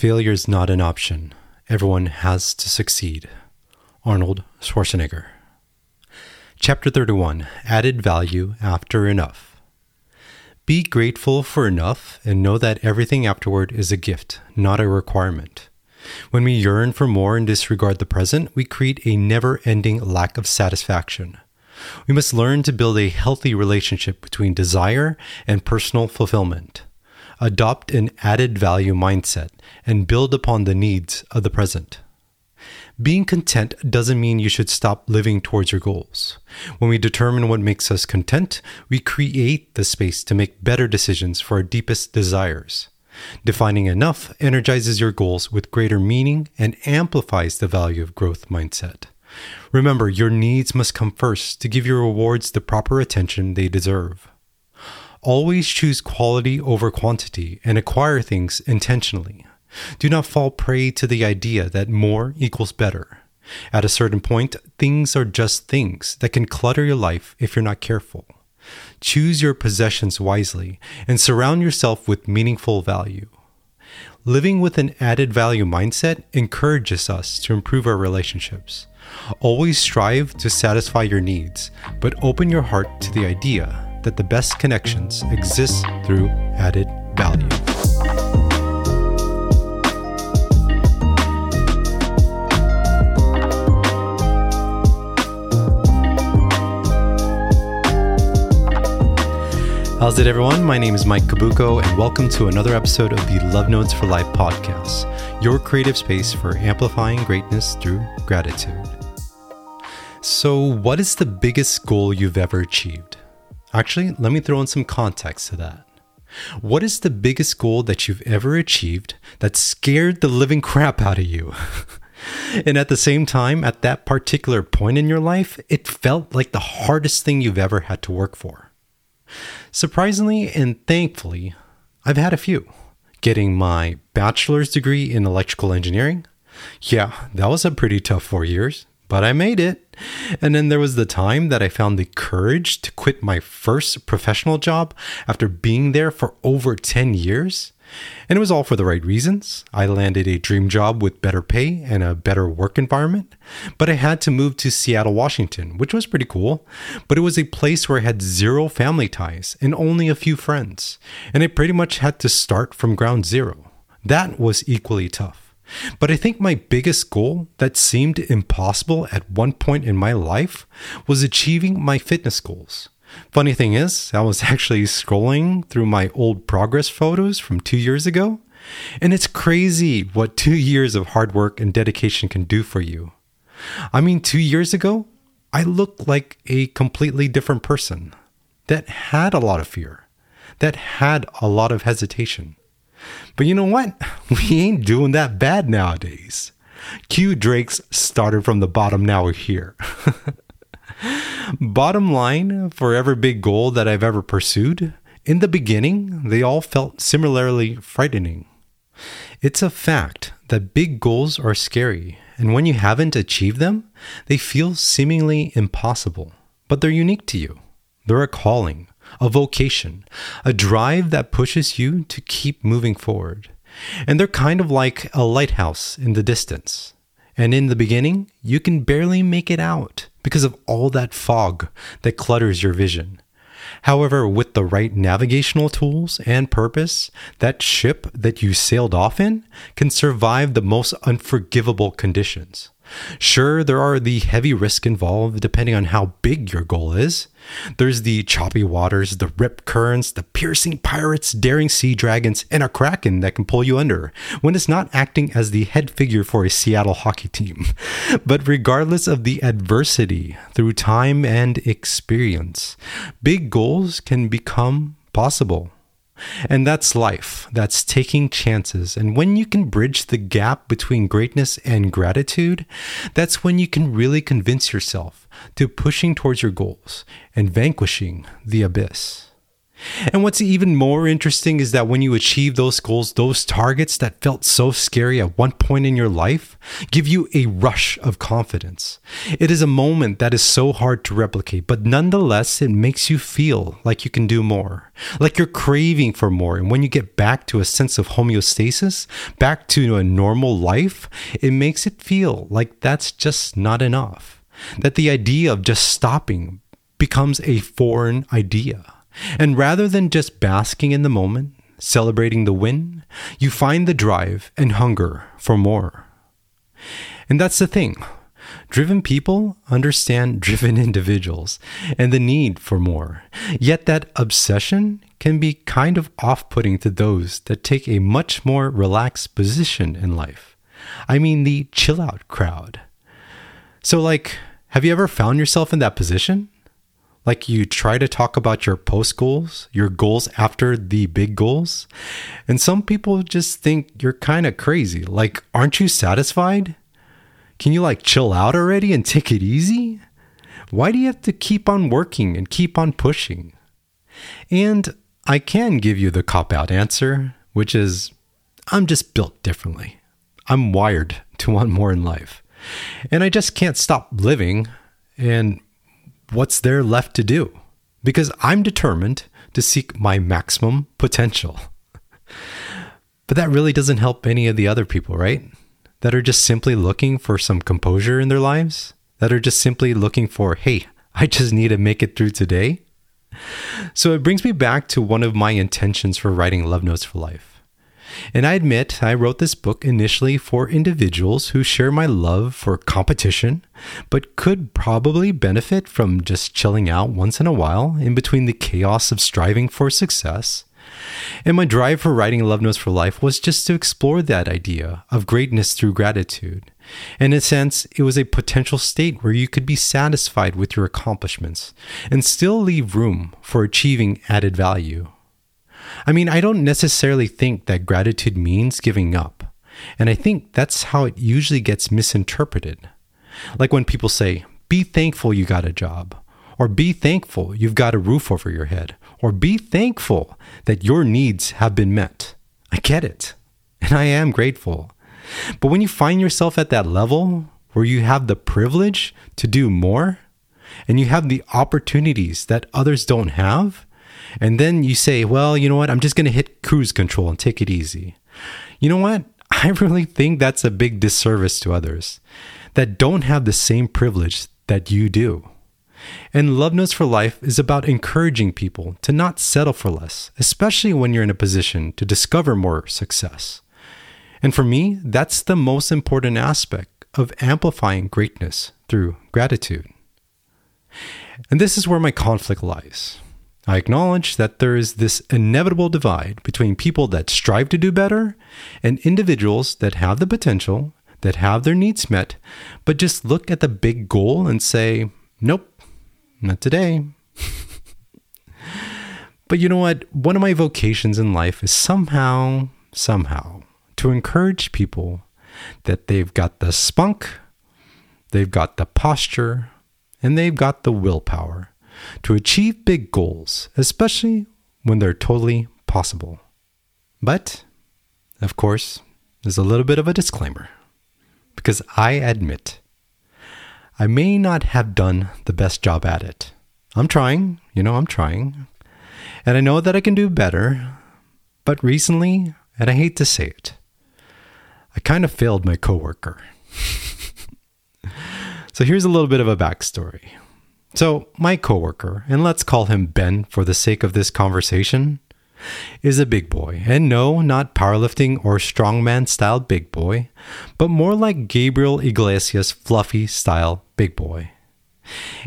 Failure is not an option. Everyone has to succeed. Arnold Schwarzenegger. Chapter 31 Added Value After Enough. Be grateful for enough and know that everything afterward is a gift, not a requirement. When we yearn for more and disregard the present, we create a never ending lack of satisfaction. We must learn to build a healthy relationship between desire and personal fulfillment adopt an added value mindset, and build upon the needs of the present. Being content doesn't mean you should stop living towards your goals. When we determine what makes us content, we create the space to make better decisions for our deepest desires. Defining enough energizes your goals with greater meaning and amplifies the value of growth mindset. Remember, your needs must come first to give your rewards the proper attention they deserve. Always choose quality over quantity and acquire things intentionally. Do not fall prey to the idea that more equals better. At a certain point, things are just things that can clutter your life if you're not careful. Choose your possessions wisely and surround yourself with meaningful value. Living with an added value mindset encourages us to improve our relationships. Always strive to satisfy your needs, but open your heart to the idea that the best connections exist through added value. How's it, everyone? My name is Mike Cabuco, and welcome to another episode of the Love Notes for Life podcast, your creative space for amplifying greatness through gratitude. So, what is the biggest goal you've ever achieved? Actually, let me throw in some context to that. What is the biggest goal that you've ever achieved that scared the living crap out of you? and at the same time, at that particular point in your life, it felt like the hardest thing you've ever had to work for. Surprisingly and thankfully, I've had a few. Getting my bachelor's degree in electrical engineering. Yeah, that was a pretty tough four years, but I made it. And then there was the time that I found the courage to quit my first professional job after being there for over 10 years. And it was all for the right reasons. I landed a dream job with better pay and a better work environment, but I had to move to Seattle, Washington, which was pretty cool. But it was a place where I had zero family ties and only a few friends, and I pretty much had to start from ground zero. That was equally tough. But I think my biggest goal that seemed impossible at one point in my life was achieving my fitness goals. Funny thing is, I was actually scrolling through my old progress photos from two years ago, and it's crazy what two years of hard work and dedication can do for you. I mean, two years ago, I looked like a completely different person that had a lot of fear, that had a lot of hesitation. But you know what? We ain't doing that bad nowadays. Q Drake's started from the bottom, now we're here. bottom line, for every big goal that I've ever pursued, in the beginning, they all felt similarly frightening. It's a fact that big goals are scary, and when you haven't achieved them, they feel seemingly impossible. But they're unique to you. They're a calling, a vocation, a drive that pushes you to keep moving forward. And they're kind of like a lighthouse in the distance. And in the beginning, you can barely make it out because of all that fog that clutters your vision. However, with the right navigational tools and purpose, that ship that you sailed off in can survive the most unforgivable conditions. Sure, there are the heavy risk involved depending on how big your goal is. There's the choppy waters, the rip currents, the piercing pirates, daring sea dragons, and a kraken that can pull you under when it's not acting as the head figure for a Seattle hockey team. But regardless of the adversity, through time and experience, big goals can become possible. And that's life. That's taking chances. And when you can bridge the gap between greatness and gratitude, that's when you can really convince yourself to pushing towards your goals and vanquishing the abyss. And what's even more interesting is that when you achieve those goals, those targets that felt so scary at one point in your life give you a rush of confidence. It is a moment that is so hard to replicate, but nonetheless, it makes you feel like you can do more, like you're craving for more. And when you get back to a sense of homeostasis, back to a normal life, it makes it feel like that's just not enough. That the idea of just stopping becomes a foreign idea. And rather than just basking in the moment, celebrating the win, you find the drive and hunger for more. And that's the thing. Driven people understand driven individuals and the need for more. Yet that obsession can be kind of off putting to those that take a much more relaxed position in life. I mean, the chill out crowd. So, like, have you ever found yourself in that position? Like you try to talk about your post goals, your goals after the big goals. And some people just think you're kind of crazy. Like, aren't you satisfied? Can you like chill out already and take it easy? Why do you have to keep on working and keep on pushing? And I can give you the cop out answer, which is I'm just built differently. I'm wired to want more in life. And I just can't stop living. And what's there left to do? Because I'm determined to seek my maximum potential. but that really doesn't help any of the other people, right? That are just simply looking for some composure in their lives, that are just simply looking for, hey, I just need to make it through today. So it brings me back to one of my intentions for writing Love Notes for Life. And I admit I wrote this book initially for individuals who share my love for competition, but could probably benefit from just chilling out once in a while in between the chaos of striving for success. And my drive for writing Love Notes for Life was just to explore that idea of greatness through gratitude. In a sense, it was a potential state where you could be satisfied with your accomplishments and still leave room for achieving added value. I mean, I don't necessarily think that gratitude means giving up. And I think that's how it usually gets misinterpreted. Like when people say, be thankful you got a job, or be thankful you've got a roof over your head, or be thankful that your needs have been met. I get it, and I am grateful. But when you find yourself at that level where you have the privilege to do more, and you have the opportunities that others don't have, and then you say, well, you know what? I'm just going to hit cruise control and take it easy. You know what? I really think that's a big disservice to others that don't have the same privilege that you do. And Love Notes for Life is about encouraging people to not settle for less, especially when you're in a position to discover more success. And for me, that's the most important aspect of amplifying greatness through gratitude. And this is where my conflict lies. I acknowledge that there is this inevitable divide between people that strive to do better and individuals that have the potential, that have their needs met, but just look at the big goal and say, nope, not today. but you know what? One of my vocations in life is somehow, somehow to encourage people that they've got the spunk, they've got the posture, and they've got the willpower to achieve big goals, especially when they're totally possible. But, of course, there's a little bit of a disclaimer because I admit I may not have done the best job at it. I'm trying, you know, I'm trying. And I know that I can do better. But recently, and I hate to say it, I kind of failed my coworker. so here's a little bit of a backstory. So, my coworker, and let's call him Ben for the sake of this conversation, is a big boy. And no, not powerlifting or strongman style big boy, but more like Gabriel Iglesias fluffy style big boy.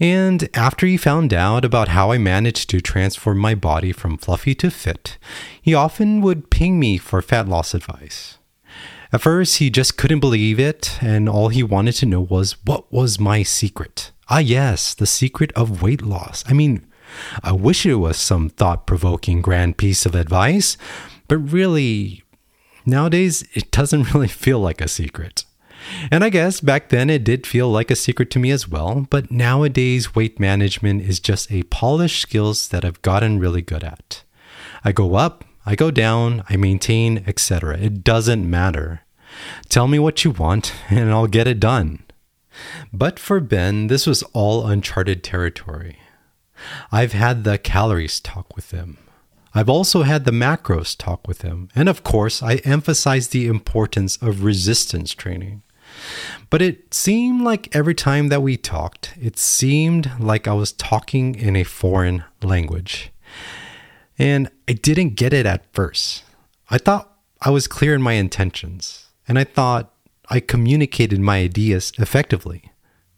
And after he found out about how I managed to transform my body from fluffy to fit, he often would ping me for fat loss advice. At first, he just couldn't believe it, and all he wanted to know was what was my secret. Ah, yes, the secret of weight loss. I mean, I wish it was some thought provoking grand piece of advice, but really, nowadays, it doesn't really feel like a secret. And I guess back then it did feel like a secret to me as well, but nowadays weight management is just a polished skills that I've gotten really good at. I go up, I go down, I maintain, etc. It doesn't matter. Tell me what you want and I'll get it done. But for Ben, this was all uncharted territory. I've had the calories talk with him. I've also had the macros talk with him. And of course, I emphasize the importance of resistance training. But it seemed like every time that we talked, it seemed like I was talking in a foreign language. And I didn't get it at first. I thought I was clear in my intentions, and I thought I communicated my ideas effectively.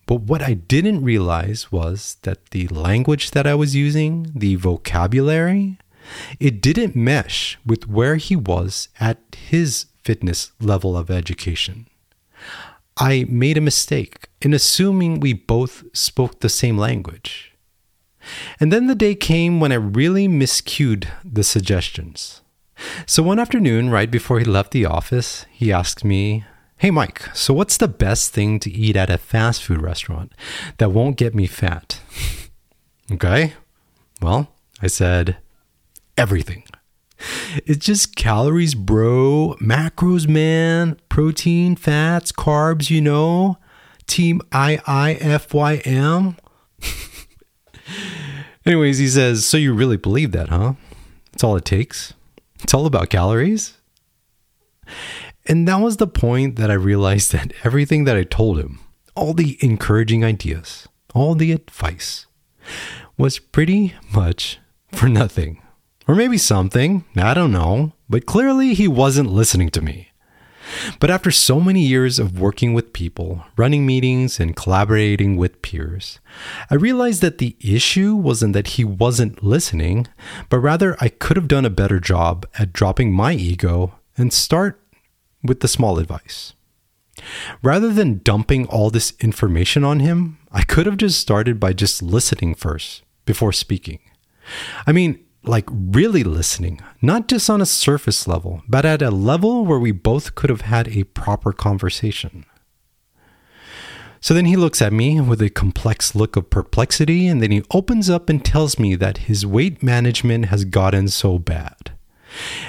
But what I didn't realize was that the language that I was using, the vocabulary, it didn't mesh with where he was at his fitness level of education. I made a mistake in assuming we both spoke the same language. And then the day came when I really miscued the suggestions. So one afternoon, right before he left the office, he asked me, Hey Mike, so what's the best thing to eat at a fast food restaurant that won't get me fat? okay. Well, I said, everything. It's just calories, bro. Macros, man. Protein, fats, carbs, you know. Team IIFYM. Anyways, he says, So you really believe that, huh? That's all it takes? It's all about calories? And that was the point that I realized that everything that I told him, all the encouraging ideas, all the advice, was pretty much for nothing. Or maybe something, I don't know, but clearly he wasn't listening to me. But after so many years of working with people, running meetings, and collaborating with peers, I realized that the issue wasn't that he wasn't listening, but rather I could have done a better job at dropping my ego and start with the small advice. Rather than dumping all this information on him, I could have just started by just listening first before speaking. I mean, like really listening, not just on a surface level, but at a level where we both could have had a proper conversation. So then he looks at me with a complex look of perplexity, and then he opens up and tells me that his weight management has gotten so bad.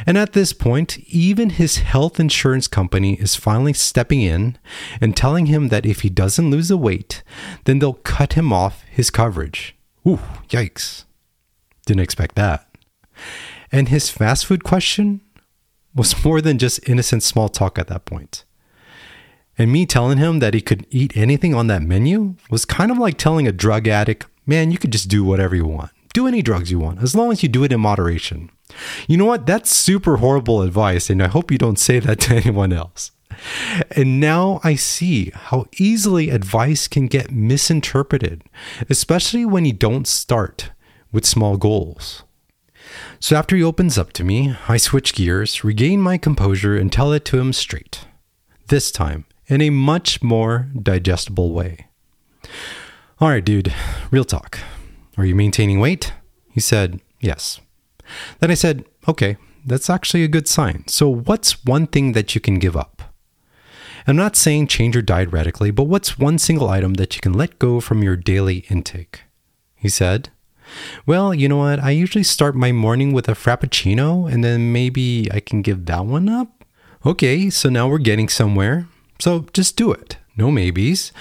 And at this point, even his health insurance company is finally stepping in and telling him that if he doesn't lose the weight, then they'll cut him off his coverage. Ooh, yikes. Didn't expect that. And his fast food question was more than just innocent small talk at that point. And me telling him that he could eat anything on that menu was kind of like telling a drug addict, man, you could just do whatever you want. Do any drugs you want, as long as you do it in moderation. You know what? That's super horrible advice, and I hope you don't say that to anyone else. And now I see how easily advice can get misinterpreted, especially when you don't start with small goals. So after he opens up to me, I switch gears, regain my composure, and tell it to him straight. This time, in a much more digestible way. All right, dude, real talk. Are you maintaining weight? He said, Yes. Then I said, Okay, that's actually a good sign. So, what's one thing that you can give up? I'm not saying change your diet radically, but what's one single item that you can let go from your daily intake? He said, well, you know what? I usually start my morning with a Frappuccino and then maybe I can give that one up. Okay, so now we're getting somewhere. So just do it. No maybes.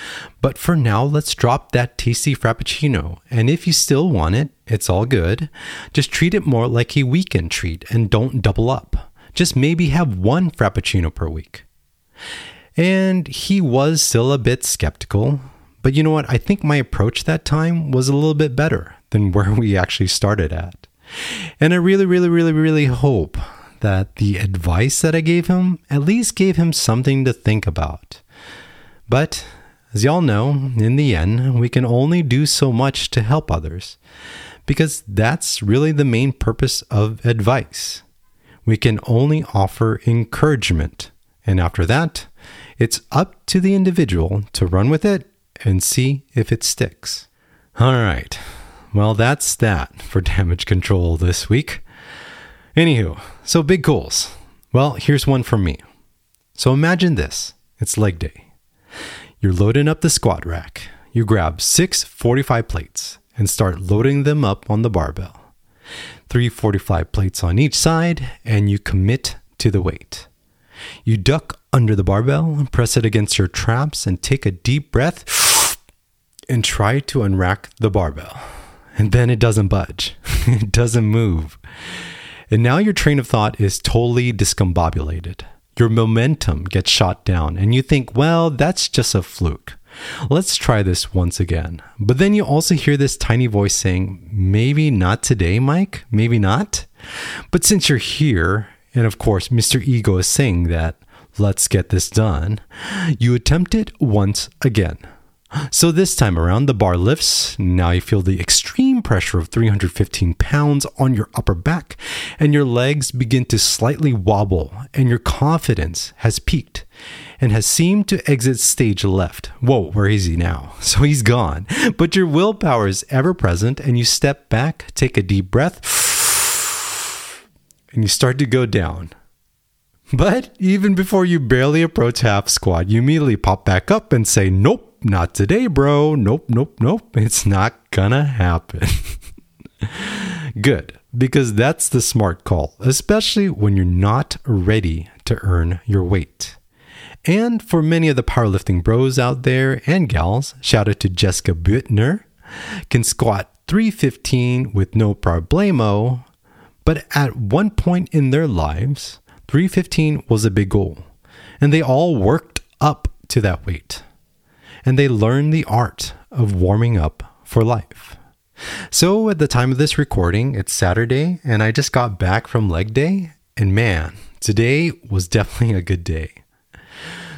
But for now, let's drop that tasty Frappuccino. And if you still want it, it's all good. Just treat it more like a weekend treat and don't double up. Just maybe have one Frappuccino per week. And he was still a bit skeptical. But you know what? I think my approach that time was a little bit better than where we actually started at. And I really, really, really, really hope that the advice that I gave him at least gave him something to think about. But as y'all know, in the end, we can only do so much to help others because that's really the main purpose of advice. We can only offer encouragement. And after that, it's up to the individual to run with it and see if it sticks. All right. Well, that's that for damage control this week. Anywho, so big goals. Well, here's one from me. So imagine this it's leg day. You're loading up the squat rack. You grab six 45 plates and start loading them up on the barbell. Three 45 plates on each side, and you commit to the weight. You duck under the barbell, press it against your traps, and take a deep breath and try to unrack the barbell. And then it doesn't budge, it doesn't move. And now your train of thought is totally discombobulated. Your momentum gets shot down, and you think, well, that's just a fluke. Let's try this once again. But then you also hear this tiny voice saying, maybe not today, Mike, maybe not. But since you're here, and of course, Mr. Ego is saying that, let's get this done, you attempt it once again. So this time around, the bar lifts. Now you feel the extreme pressure of 315 pounds on your upper back, and your legs begin to slightly wobble, and your confidence has peaked and has seemed to exit stage left. Whoa, where is he now? So he's gone. But your willpower is ever present, and you step back, take a deep breath, and you start to go down. But even before you barely approach half squat, you immediately pop back up and say, Nope not today, bro. Nope, nope, nope. It's not gonna happen. Good, because that's the smart call, especially when you're not ready to earn your weight. And for many of the powerlifting bros out there and gals, shout out to Jessica Buettner, can squat 315 with no problemo, but at one point in their lives, 315 was a big goal, and they all worked up to that weight and they learn the art of warming up for life. So, at the time of this recording, it's Saturday, and I just got back from leg day, and man, today was definitely a good day.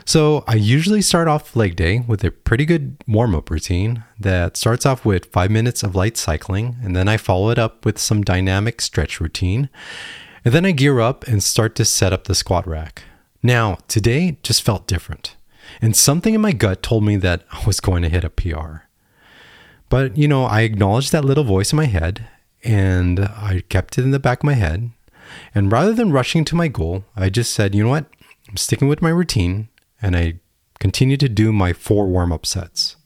So, I usually start off leg day with a pretty good warm up routine that starts off with five minutes of light cycling, and then I follow it up with some dynamic stretch routine. And then I gear up and start to set up the squat rack. Now, today just felt different. And something in my gut told me that I was going to hit a PR. But, you know, I acknowledged that little voice in my head and I kept it in the back of my head. And rather than rushing to my goal, I just said, you know what? I'm sticking with my routine and I continued to do my four warm up sets.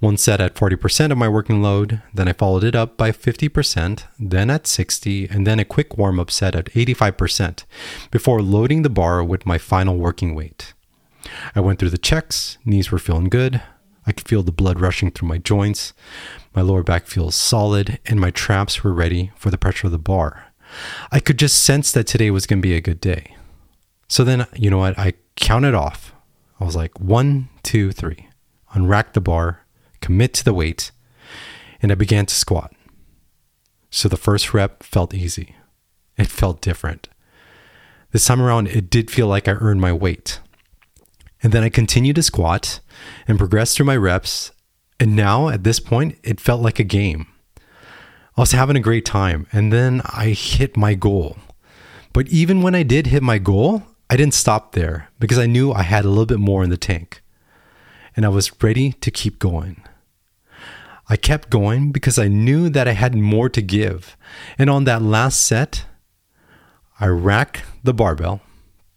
One set at 40% of my working load, then I followed it up by 50%, then at 60, and then a quick warm up set at 85% before loading the bar with my final working weight. I went through the checks, knees were feeling good. I could feel the blood rushing through my joints. My lower back feels solid, and my traps were ready for the pressure of the bar. I could just sense that today was going to be a good day. So then, you know what? I counted off. I was like, one, two, three. Unrack the bar, commit to the weight, and I began to squat. So the first rep felt easy. It felt different. This time around, it did feel like I earned my weight. And then I continued to squat and progress through my reps. And now at this point, it felt like a game. I was having a great time. And then I hit my goal. But even when I did hit my goal, I didn't stop there because I knew I had a little bit more in the tank. And I was ready to keep going. I kept going because I knew that I had more to give. And on that last set, I racked the barbell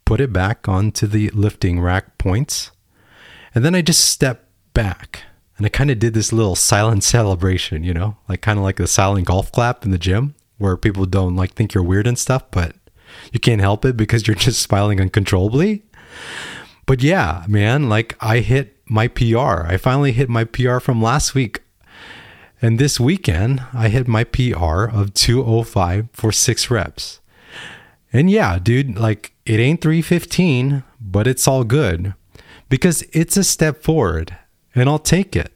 put it back onto the lifting rack points. And then I just stepped back and I kind of did this little silent celebration, you know, like kind of like the silent golf clap in the gym where people don't like think you're weird and stuff, but you can't help it because you're just smiling uncontrollably. But yeah, man, like I hit my PR. I finally hit my PR from last week. And this weekend, I hit my PR of 205 for six reps. And yeah, dude, like it ain't 315, but it's all good because it's a step forward and I'll take it.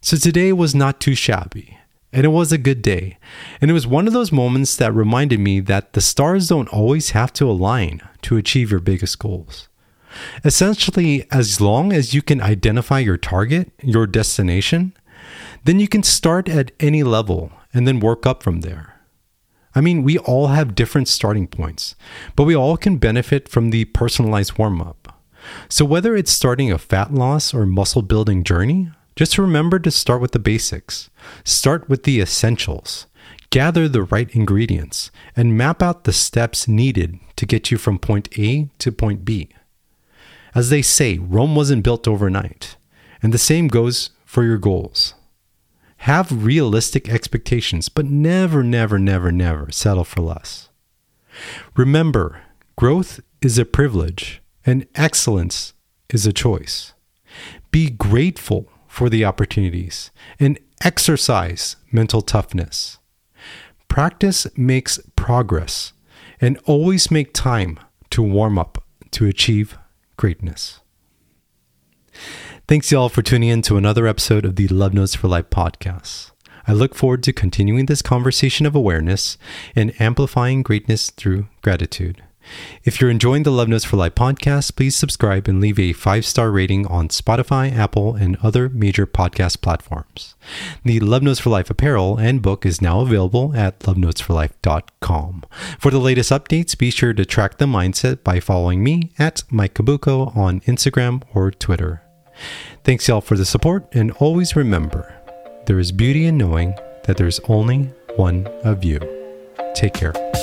So today was not too shabby and it was a good day. And it was one of those moments that reminded me that the stars don't always have to align to achieve your biggest goals. Essentially, as long as you can identify your target, your destination, then you can start at any level and then work up from there. I mean, we all have different starting points, but we all can benefit from the personalized warm up. So, whether it's starting a fat loss or muscle building journey, just remember to start with the basics. Start with the essentials. Gather the right ingredients and map out the steps needed to get you from point A to point B. As they say, Rome wasn't built overnight. And the same goes for your goals. Have realistic expectations, but never, never, never, never settle for less. Remember, growth is a privilege and excellence is a choice. Be grateful for the opportunities and exercise mental toughness. Practice makes progress and always make time to warm up to achieve greatness. Thanks, y'all, for tuning in to another episode of the Love Notes for Life podcast. I look forward to continuing this conversation of awareness and amplifying greatness through gratitude. If you're enjoying the Love Notes for Life podcast, please subscribe and leave a five star rating on Spotify, Apple, and other major podcast platforms. The Love Notes for Life apparel and book is now available at lovenotesforlife.com. For the latest updates, be sure to track the mindset by following me at Mike Cabuco on Instagram or Twitter. Thanks, y'all, for the support, and always remember there is beauty in knowing that there's only one of you. Take care.